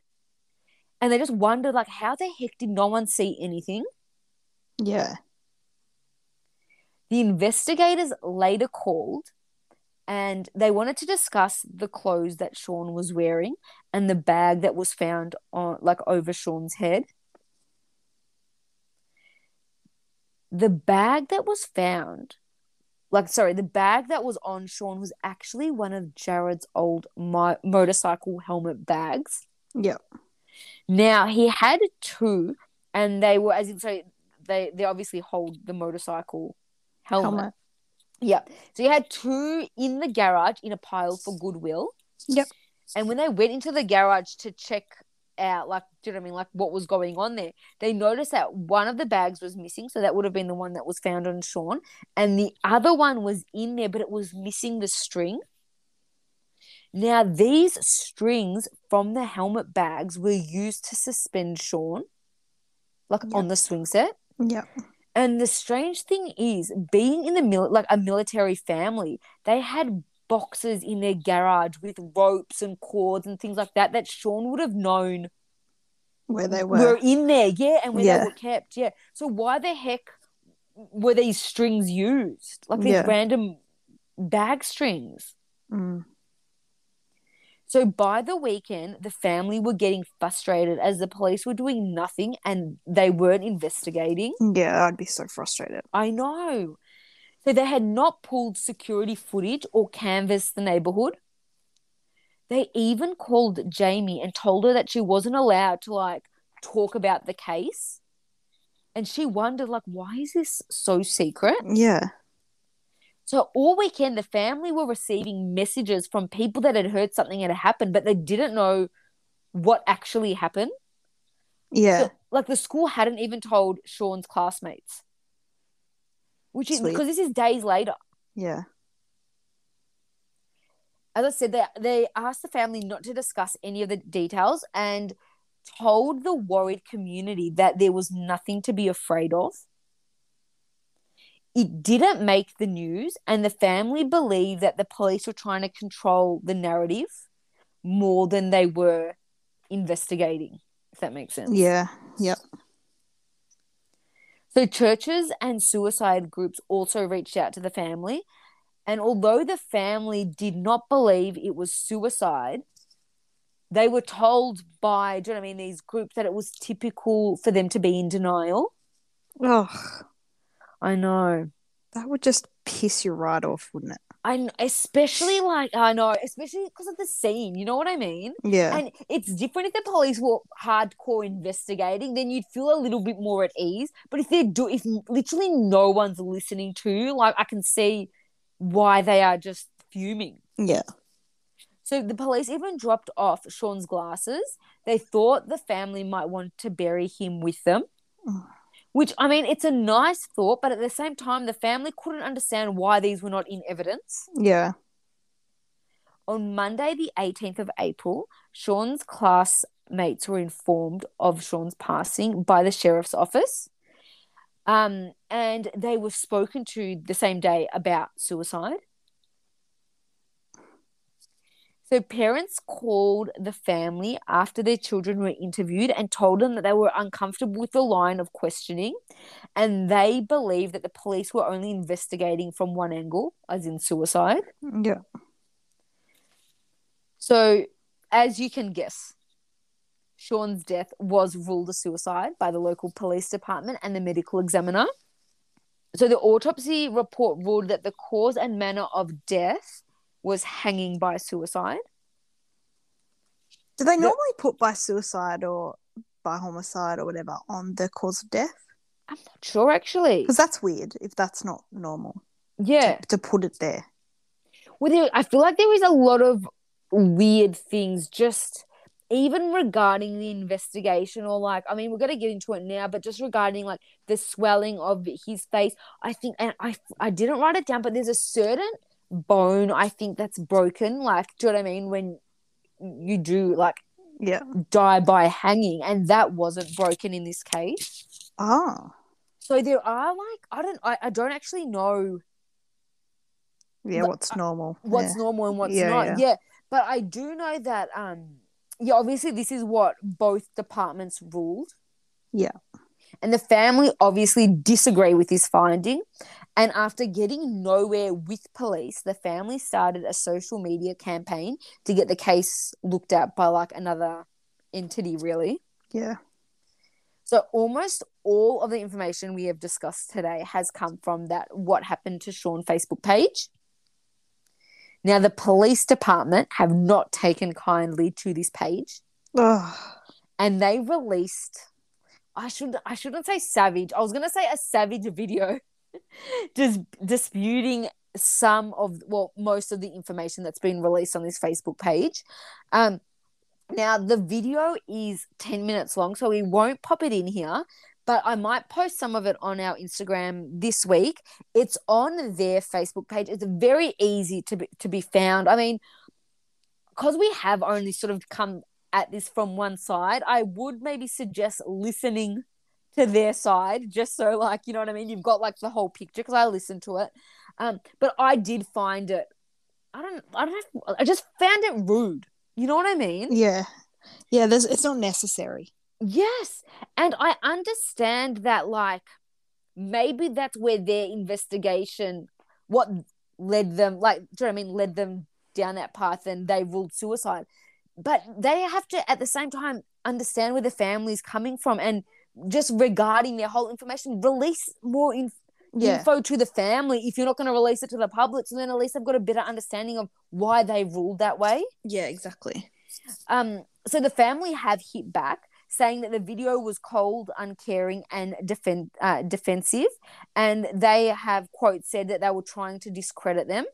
And they just wondered, like, how the heck did no one see anything? Yeah. The investigators later called and they wanted to discuss the clothes that Sean was wearing and the bag that was found on like over Sean's head. The bag that was found, like sorry, the bag that was on Sean was actually one of Jared's old mo- motorcycle helmet bags. Yeah. Now he had two, and they were as you say, they they obviously hold the motorcycle helmet. Helmet. Yeah. So you had two in the garage in a pile for goodwill. Yep. And when they went into the garage to check out, like, do you know what I mean? Like, what was going on there? They noticed that one of the bags was missing. So that would have been the one that was found on Sean. And the other one was in there, but it was missing the string. Now, these strings from the helmet bags were used to suspend Sean, like Yep. on the swing set. Yeah. And the strange thing is, being in the mil- like a military family, they had boxes in their garage with ropes and cords and things like that that Sean would have known Where they were, were. in there, yeah, and where Yeah. they were kept, yeah. So why the heck were these strings used? Like these Yeah. random bag strings. Mm. So by the weekend, the family were getting frustrated as the police were doing nothing and they weren't investigating. Yeah, I'd be so frustrated. I know. So they had not pulled security footage or canvassed the neighborhood. They even called Jamie and told her that she wasn't allowed to like talk about the case. And she wondered like why is this so secret? Yeah. So all weekend the family were receiving messages from people that had heard something had happened but they didn't know what actually happened. Yeah. So, like the school hadn't even told Sean's classmates. Which is because this is days later. Yeah. as I said, they they asked the family not to discuss any of the details and told the worried community that there was nothing to be afraid of. It didn't make the news, and the family believed that the police were trying to control the narrative more than they were investigating, if that makes sense. Yeah. Yep. So churches and suicide groups also reached out to the family. And although the family did not believe it was suicide, they were told by, do you know what I mean, these groups that it was typical for them to be in denial. Oh, I know. that would just piss you right off, wouldn't it? I kn- especially like I know, especially because of the scene. You know what I mean? Yeah. And it's different if the police were hardcore investigating, then you'd feel a little bit more at ease. But if they're do, if literally no one's listening to, like I can see why they are just fuming. yeah. So the police even dropped off Sean's glasses. They thought the family might want to bury him with them. Oh. Which I mean, it's a nice thought, but at the same time, the family couldn't understand why these were not in evidence. Yeah. On Monday, the 18th of April, Sean's classmates were informed of Sean's passing by the sheriff's office. Um, and they were spoken to the same day about suicide. So, parents called the family after their children were interviewed and told them that they were uncomfortable with the line of questioning. And they believed that the police were only investigating from one angle, as in suicide. Mm, yeah. So, as you can guess, Sean's death was ruled a suicide by the local police department and the medical examiner. So, the autopsy report ruled that the cause and manner of death was hanging by suicide. Do they normally put by suicide or by homicide or whatever on the cause of death? I'm not sure actually. Because that's weird if that's not normal Yeah. to put it there. Well, there, I feel like there is a lot of weird things just even regarding the investigation or like i mean we're going to get into it now but just regarding like the swelling of his face i think and i i didn't write it down but there's a certain bone i think that's broken like do you know what i mean when you do like Yeah. die by hanging and that wasn't broken in this case Oh. so there are like i don't i, I don't actually know Yeah, what's normal? what's yeah. normal and what's Yeah, not. yeah. Yeah. But I do know that um yeah, obviously this is what both departments ruled. Yeah. And the family obviously disagree with this finding. And after getting nowhere with police, the family started a social media campaign to get the case looked at by like another entity, really. Yeah. So almost all of the information we have discussed today has come from that what happened to Sean Facebook page. Now the police department have not taken kindly to this page Oh. and they released I should I shouldn't say savage. I was going to say a savage video just disputing some of well most of the information that's been released on this Facebook page. Um now the video is 10 minutes long so we won't pop it in here but I might post some of it on our Instagram this week. It's on their Facebook page. It's very easy to be, to be found. I mean, because we have only sort of come at this from one side, I would maybe suggest listening to their side just so like you know what I mean you've got like the whole picture because I listened to it um but I did find it I don't I don't know I just found it rude you know what I mean Yeah. Yeah, there's it's not necessary. Yes. And I understand that, like, maybe that's where their investigation, what led them, like, do you know what I mean, led them down that path and they ruled suicide. But they have to, at the same time, understand where the family is coming from and just regarding their whole information, release more in- Yeah. info to the family if you're not going to release it to the public. So then at least they've got a better understanding of why they ruled that way. Yeah, exactly. Um, so the family have hit back, saying that the video was cold, uncaring, and defen- uh, defensive, and they have quote said that they were trying to discredit them,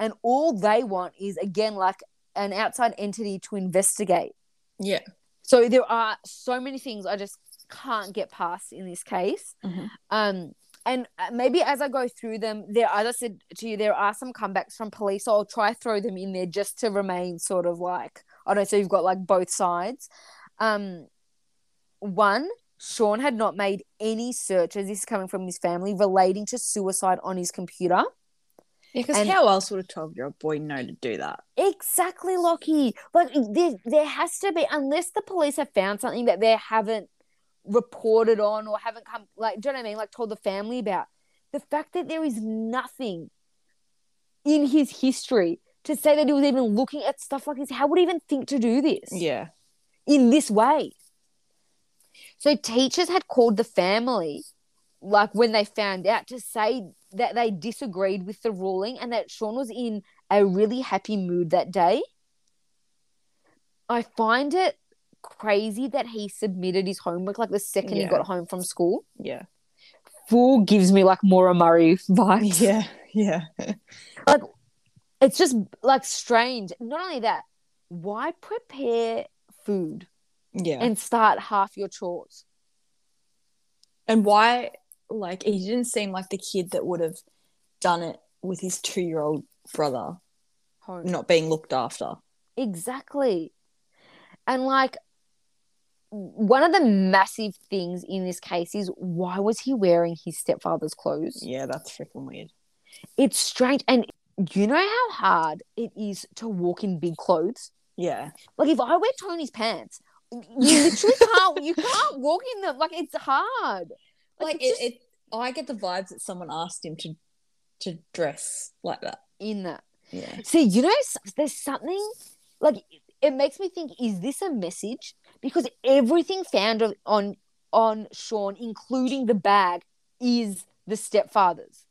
and all they want is again like an outside entity to investigate. Yeah. So there are so many things I just can't get past in this case. Mhm. Um, and uh, maybe as I go through them, there, as I said to you, there are some comebacks from police. So I'll try throw them in there just to remain sort of like I don't know. So you've got like both sides. Um, one, Sean had not made any searches. This is coming from his family relating to suicide on his computer. Yeah, because how else would a 12 year old boy know to do that? Exactly, Lockie. Like there, there has to be, unless the police have found something that they haven't reported on or haven't come, like, do you know what I mean? Like, told the family about. The fact that there is nothing in his history to say that he was even looking at stuff like this, how would he even think to do this Yeah. in this way? So, teachers had called the family, like, when they found out, to say that they disagreed with the ruling and that Sean was in a really happy mood that day. I find it crazy that he submitted his homework like the second he got home from school. Yeah. Fool gives me like Maura Murray vibes. Yeah. Yeah. Like it's just like strange. Not only that, why prepare food Yeah. and start half your chores? And why, like, he didn't seem like the kid that would have done it with his two year old brother Home. not being looked after. Exactly. And like one of the massive things in this case is why was he wearing his stepfather's clothes? Yeah, that's freaking weird. It's strange. And you know how hard it is to walk in big clothes? Yeah. Like if I wear Tony's pants, you literally can't you can't walk in them. Like it's hard. Like, it's it, just it, I get the vibes that someone asked him to to dress like that. in that. Yeah. See, you know, there's something like it makes me think: is this a message? Because everything found on on, Sean, including the bag, is the stepfather's.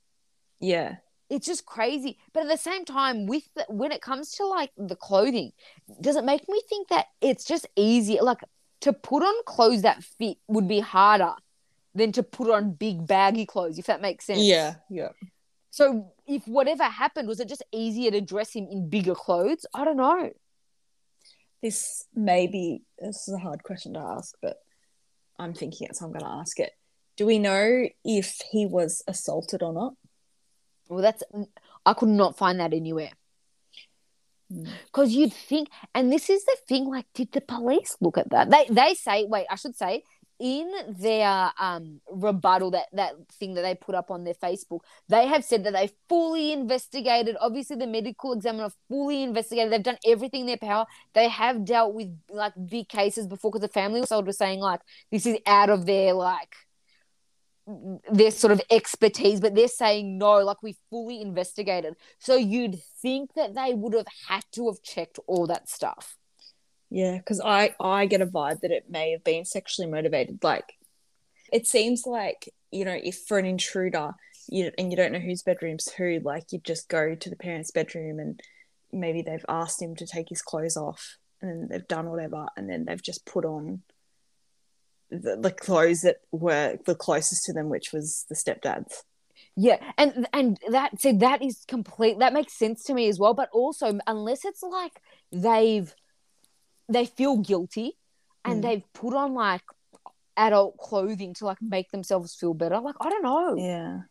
Yeah. It's just crazy. But at the same time, with the, when it comes to like the clothing, does it make me think that it's just easier? Like to put on clothes that fit would be harder than to put on big baggy clothes, if that makes sense. Yeah. Yeah. So if whatever happened, was it just easier to dress him in bigger clothes? I don't know. This maybe this is a hard question to ask, but I'm thinking it, so I'm going to ask it. Do we know if he was assaulted or not? Well, that's I could not find that anywhere. Hmm. Because you'd think, and this is the thing. Like, did the police look at that? They they say, wait, I should say, in their um rebuttal that that thing that they put up on their Facebook, they have said that they fully investigated. Obviously, the medical examiner fully investigated. They've done everything in their power. They have dealt with like big cases before because the family also was saying like this is out of their like their sort of expertise, but they're saying no, like we fully investigated. So you'd think that they would have had to have checked all that stuff. Yeah, because I I get a vibe that it may have been sexually motivated. Like, it seems like you know, if for an intruder, you and you don't know whose bedroom's who, like you just go to the parents' bedroom and maybe they've asked him to take his clothes off, and they've done whatever, and then they've just put on the, the clothes that were the closest to them, which was the stepdad's. Yeah, and and that so that is complete. That makes sense to me as well. But also, unless it's like they've they feel guilty and Mm. they've put on like adult clothing to like make themselves feel better. Like I don't know. Yeah,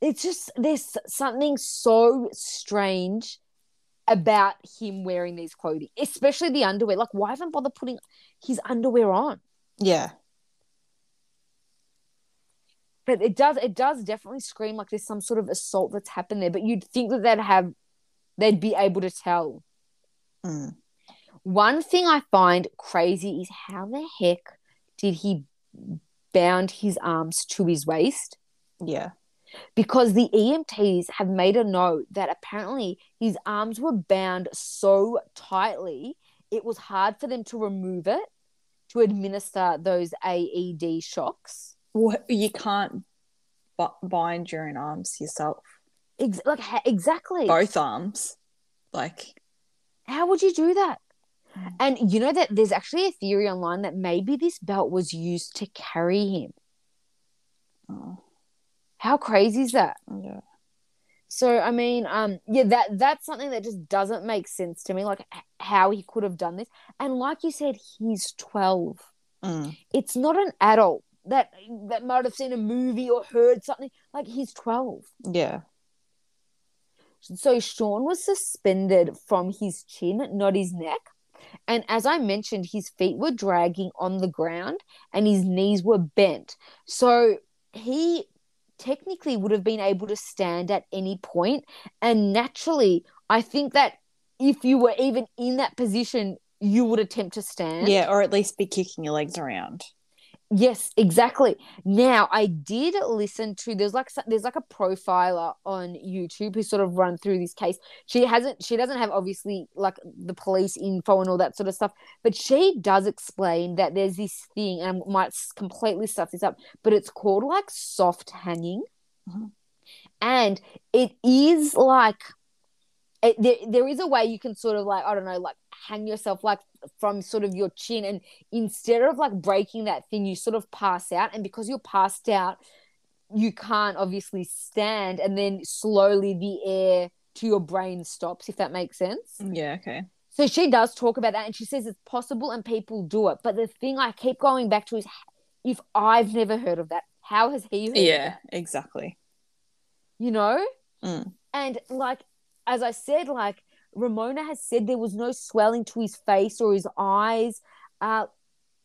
it's just there's something so strange about him wearing these clothing, especially the underwear. Like, why even bother putting his underwear on? yeah, But it does it does definitely scream like there's some sort of assault that's happened there. But you'd think that they'd have they'd be able to tell. Mm. One thing I find crazy is how the heck did he bound his arms to his waist? yeah, because the EMTs have made a note that apparently his arms were bound so tightly it was hard for them to remove it to administer those AED shocks. What you can't bind your own arms yourself, Ex- like exactly. both arms, like How would you do that? And you know that there's actually a theory online that maybe this belt was used to carry him. oh, How crazy is that? yeah. So I mean, um, yeah, that that's something that just doesn't make sense to me. Like how he could have done this, and like you said, he's twelve. Mm. It's not an adult that that might have seen a movie or heard something. Like he's twelve. yeah. So Sean was suspended from his chin, not his neck. And as I mentioned, his feet were dragging on the ground and his knees were bent. So he technically would have been able to stand at any point. And naturally, I think that if you were even in that position, you would attempt to stand. Yeah, or at least be kicking your legs around. Yes, exactly. Now I did listen to there's like there's like a profiler on YouTube who sort of run through this case. She hasn't she doesn't have obviously like the police info and all that sort of stuff, but she does explain that there's this thing and I might completely stuff this up, but it's called like soft hanging. Mhm. And it is like it, there, there is a way you can sort of like I don't know like hang yourself like from sort of your chin and instead of like breaking that thing you sort of pass out and because you're passed out you can't obviously stand and then slowly the air to your brain stops, if that makes sense. Yeah, okay. So she does talk about that and she says it's possible and people do it. But the thing I keep going back to is if I've never heard of that, how has he Yeah, exactly. You know? Mm. And like, as I said, like Ramona has said there was no swelling to his face or his eyes. Uh,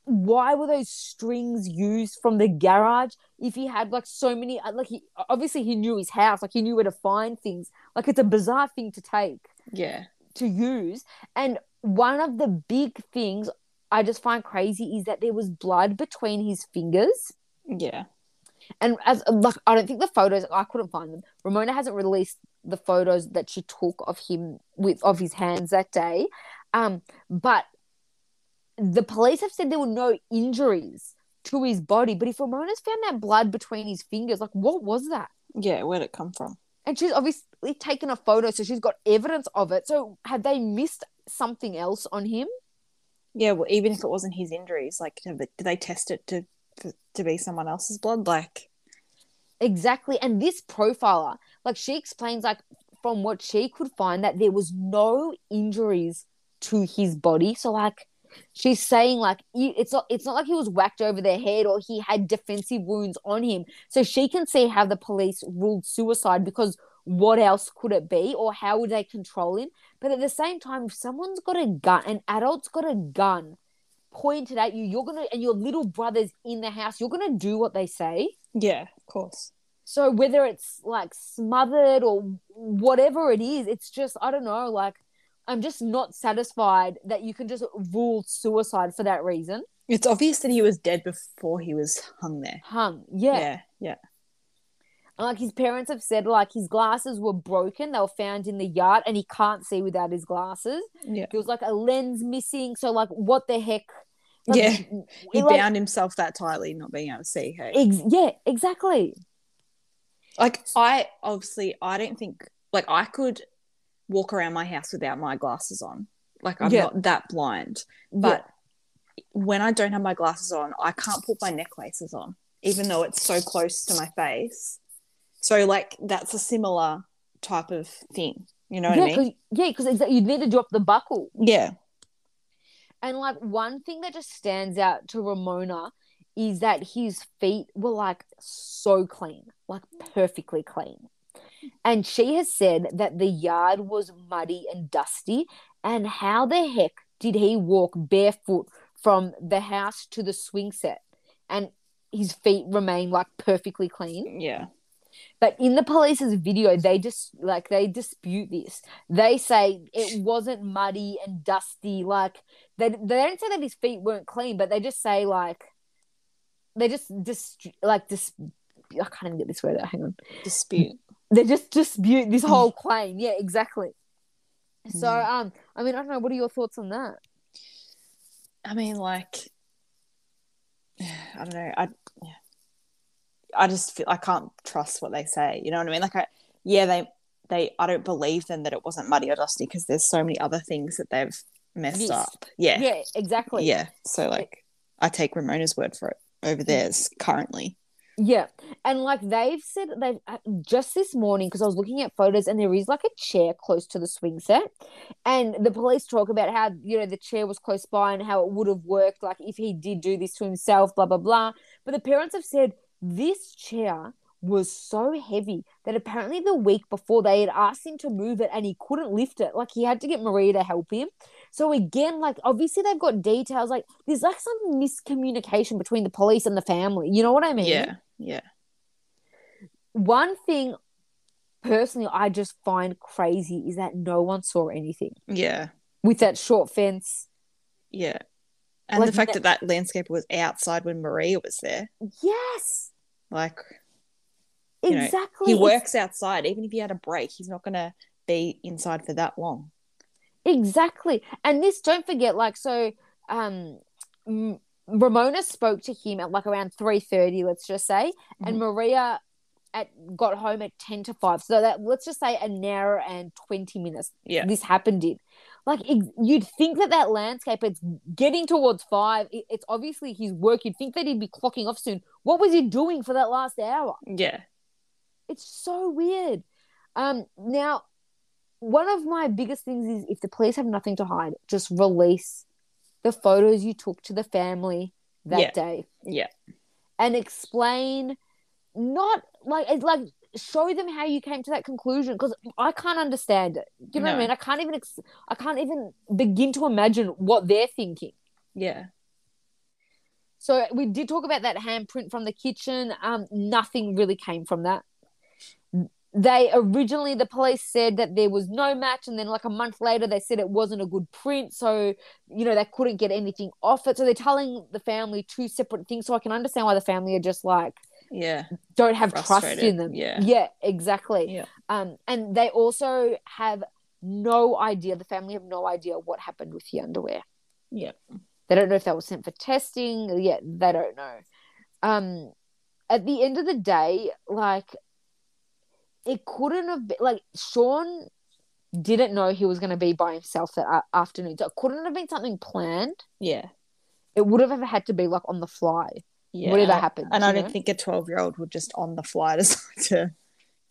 why were those strings used from the garage if he had like so many uh, like he obviously he knew his house like he knew where to find things like it's a bizarre thing to take Yeah. to use and one of the big things i just find crazy is that there was blood between his fingers Yeah. And as like i don't think the photos i couldn't find them. Ramona hasn't released the photos that she took of him with of his hands that day. Um but the police have said there were no injuries to his body but if ramona's found that blood between his fingers like what was that? Yeah, where'd it come from? and she's obviously taken a photo so she's got evidence of it. So had they missed something else on him? Yeah, well, even if it wasn't his injuries, like, did they test it to to, be someone else's blood? Like, Exactly. And this profiler, like she explains, like from what she could find, that there was no injuries to his body. So, like, she's saying, like, it's not, it's not like he was whacked over the head or he had defensive wounds on him. So she can see how the police ruled suicide because what else could it be or how would they control him? But at the same time, if someone's got a gun, an adult's got a gun pointed at you, you're gonna, and your little brother's in the house, you're gonna do what they say. yeah, of course. So whether it's like smothered or whatever it is, it's just I don't know. Like I'm just not satisfied that you can just rule suicide for that reason. It's obvious that he was dead before he was hung there. Hung, yeah. Yeah, yeah. Like his parents have said, like his glasses were broken. They were found in the yard, and he can't see without his glasses. Yeah. There was like a lens missing. So like, what the heck? Like, Yeah. He like- bound himself that tightly, not being able to see. Hey, Ex- yeah, exactly. like I obviously I don't think like I could walk around my house without my glasses on. Like I'm Yeah. not that blind, but when I don't have my glasses on, I can't put my necklaces on, even though it's so close to my face. So like that's a similar type of thing. You know what yeah, I mean? yeah, because you need to drop the buckle. Yeah. And like one thing that just stands out to Ramona is that his feet were like so clean, like perfectly clean. And she has said that the yard was muddy and dusty. And how the heck did he walk barefoot from the house to the swing set and his feet remain like perfectly clean? Yeah. But in the police's video, they just like they dispute this. They say it wasn't muddy and dusty. Like they they don't say that his feet weren't clean, but they just say like they just dis like dis. I can't even get this word out. Hang on. Dispute. They just dispute this whole claim. Yeah, exactly. So Mm. um, I mean, I don't know. What are your thoughts on that? I mean, like, I don't know. I, yeah. I just feel I can't trust what they say. You know what I mean? Like, I, yeah, they, they, I don't believe them that it wasn't muddy or dusty because there's so many other things that they've messed Yes. up. Yeah, Yeah, exactly. yeah. So like, I take Ramona's word for it over theirs currently. Yeah, and like they've said, they've uh, just this morning because I was looking at photos and there is like a chair close to the swing set, and the police talk about how you know the chair was close by and how it would have worked like if he did do this to himself, blah blah blah. But the parents have said this chair was so heavy that apparently the week before they had asked him to move it and he couldn't lift it. Like he had to get Maria to help him. So again, like obviously they've got details. Like there's like some miscommunication between the police and the family. You know what I mean? Yeah, yeah, one thing personally I just find crazy is that no one saw anything yeah, with that short fence. yeah. And Like the fact that that landscaper was outside when Maria was there, Yes, like You know, exactly. he works outside. Even if he had a break, he's not going to be inside for that long. Exactly. And this, don't forget, like, so um, Ramona spoke to him at like around 3.30, let's just say, and Maria at got home at 10 to 5. So that, let's just say an hour and 20 minutes Yeah. this happened in. Like, ex- you'd think that that landscape, it's getting towards five. It, it's obviously his work. You'd think that he'd be clocking off soon. What was he doing for that last hour? Yeah. It's so weird. Um, now, one of my biggest things is if the police have nothing to hide, just release the photos you took to the family that Yeah. day Yeah. and explain not like it's like show them how you came to that conclusion because I can't understand it. You know what I mean? I can't even ex- I can't even begin to imagine what they're thinking. Yeah. So we did talk about that handprint from the kitchen. Um, nothing really came from that. They originally the police said that there was no match, and then like a month later they said it wasn't a good print, so you know they couldn't get anything off it. So they're telling the family two separate things. So I can understand why the family are just like Yeah. don't have trust in them. yeah. yeah, exactly. Yeah. Um, and they also have no idea. The family have no idea what happened with the underwear. Yeah. They don't know if that was sent for testing. Yeah, they don't know. Um, at the end of the day, like it couldn't have been like Sean didn't know he was going to be by himself that afternoon. So it couldn't have been something planned. Yeah. It would have had to be like on the fly. Yeah. Whatever happens, And I don't know? think a 12 year old would just on the fly decide to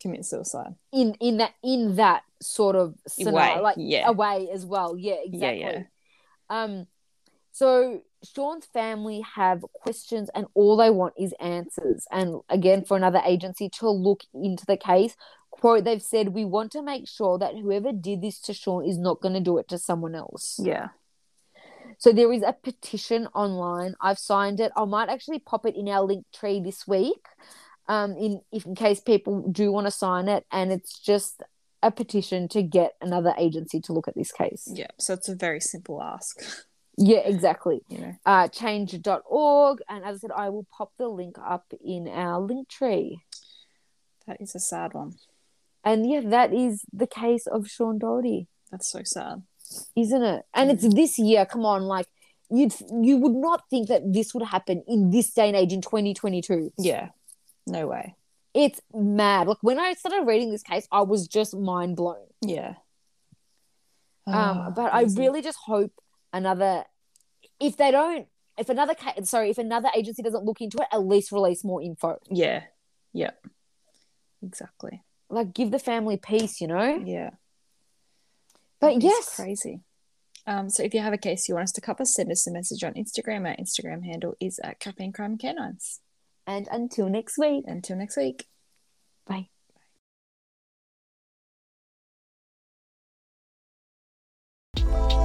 commit suicide. in in that in that sort of scenario, Way, like yeah. away as well. Yeah, Yeah, exactly. yeah. Um, so Sean's family have questions, and all they want is answers. And again, for another agency to look into the case, quote, they've said, "We want to make sure that whoever did this to Sean is not going to do it to someone else." Yeah. So there is a petition online. I've signed it. I might actually pop it in our link tree this week, um, in if in case people do want to sign it. And it's just a petition to get another agency to look at this case. Yeah. So it's a very simple ask, Yeah, exactly. you know. Uh, change.org. And as I said, I will pop the link up in our link tree. That is a sad one. And yeah, that is the case of Sean Doherty, That's so sad. isn't it? And it's this year. Come on, like you'd you would not think that this would happen in this day and age in 2022. Yeah. No way. It's mad. Like when I started reading this case, I was just mind blown. Yeah. Um, Ah, but I really just hope another, if they don't, if another sorry, if another agency doesn't look into it, at least release more info. Yeah. Yeah. Exactly. Like give the family peace, you know. Yeah. But It's yes, crazy. Um, so if you have a case you want us to cover, send us a message on Instagram. Our Instagram handle is at Caffeine Crime Canines. and until next week, Until next week. bye. Thank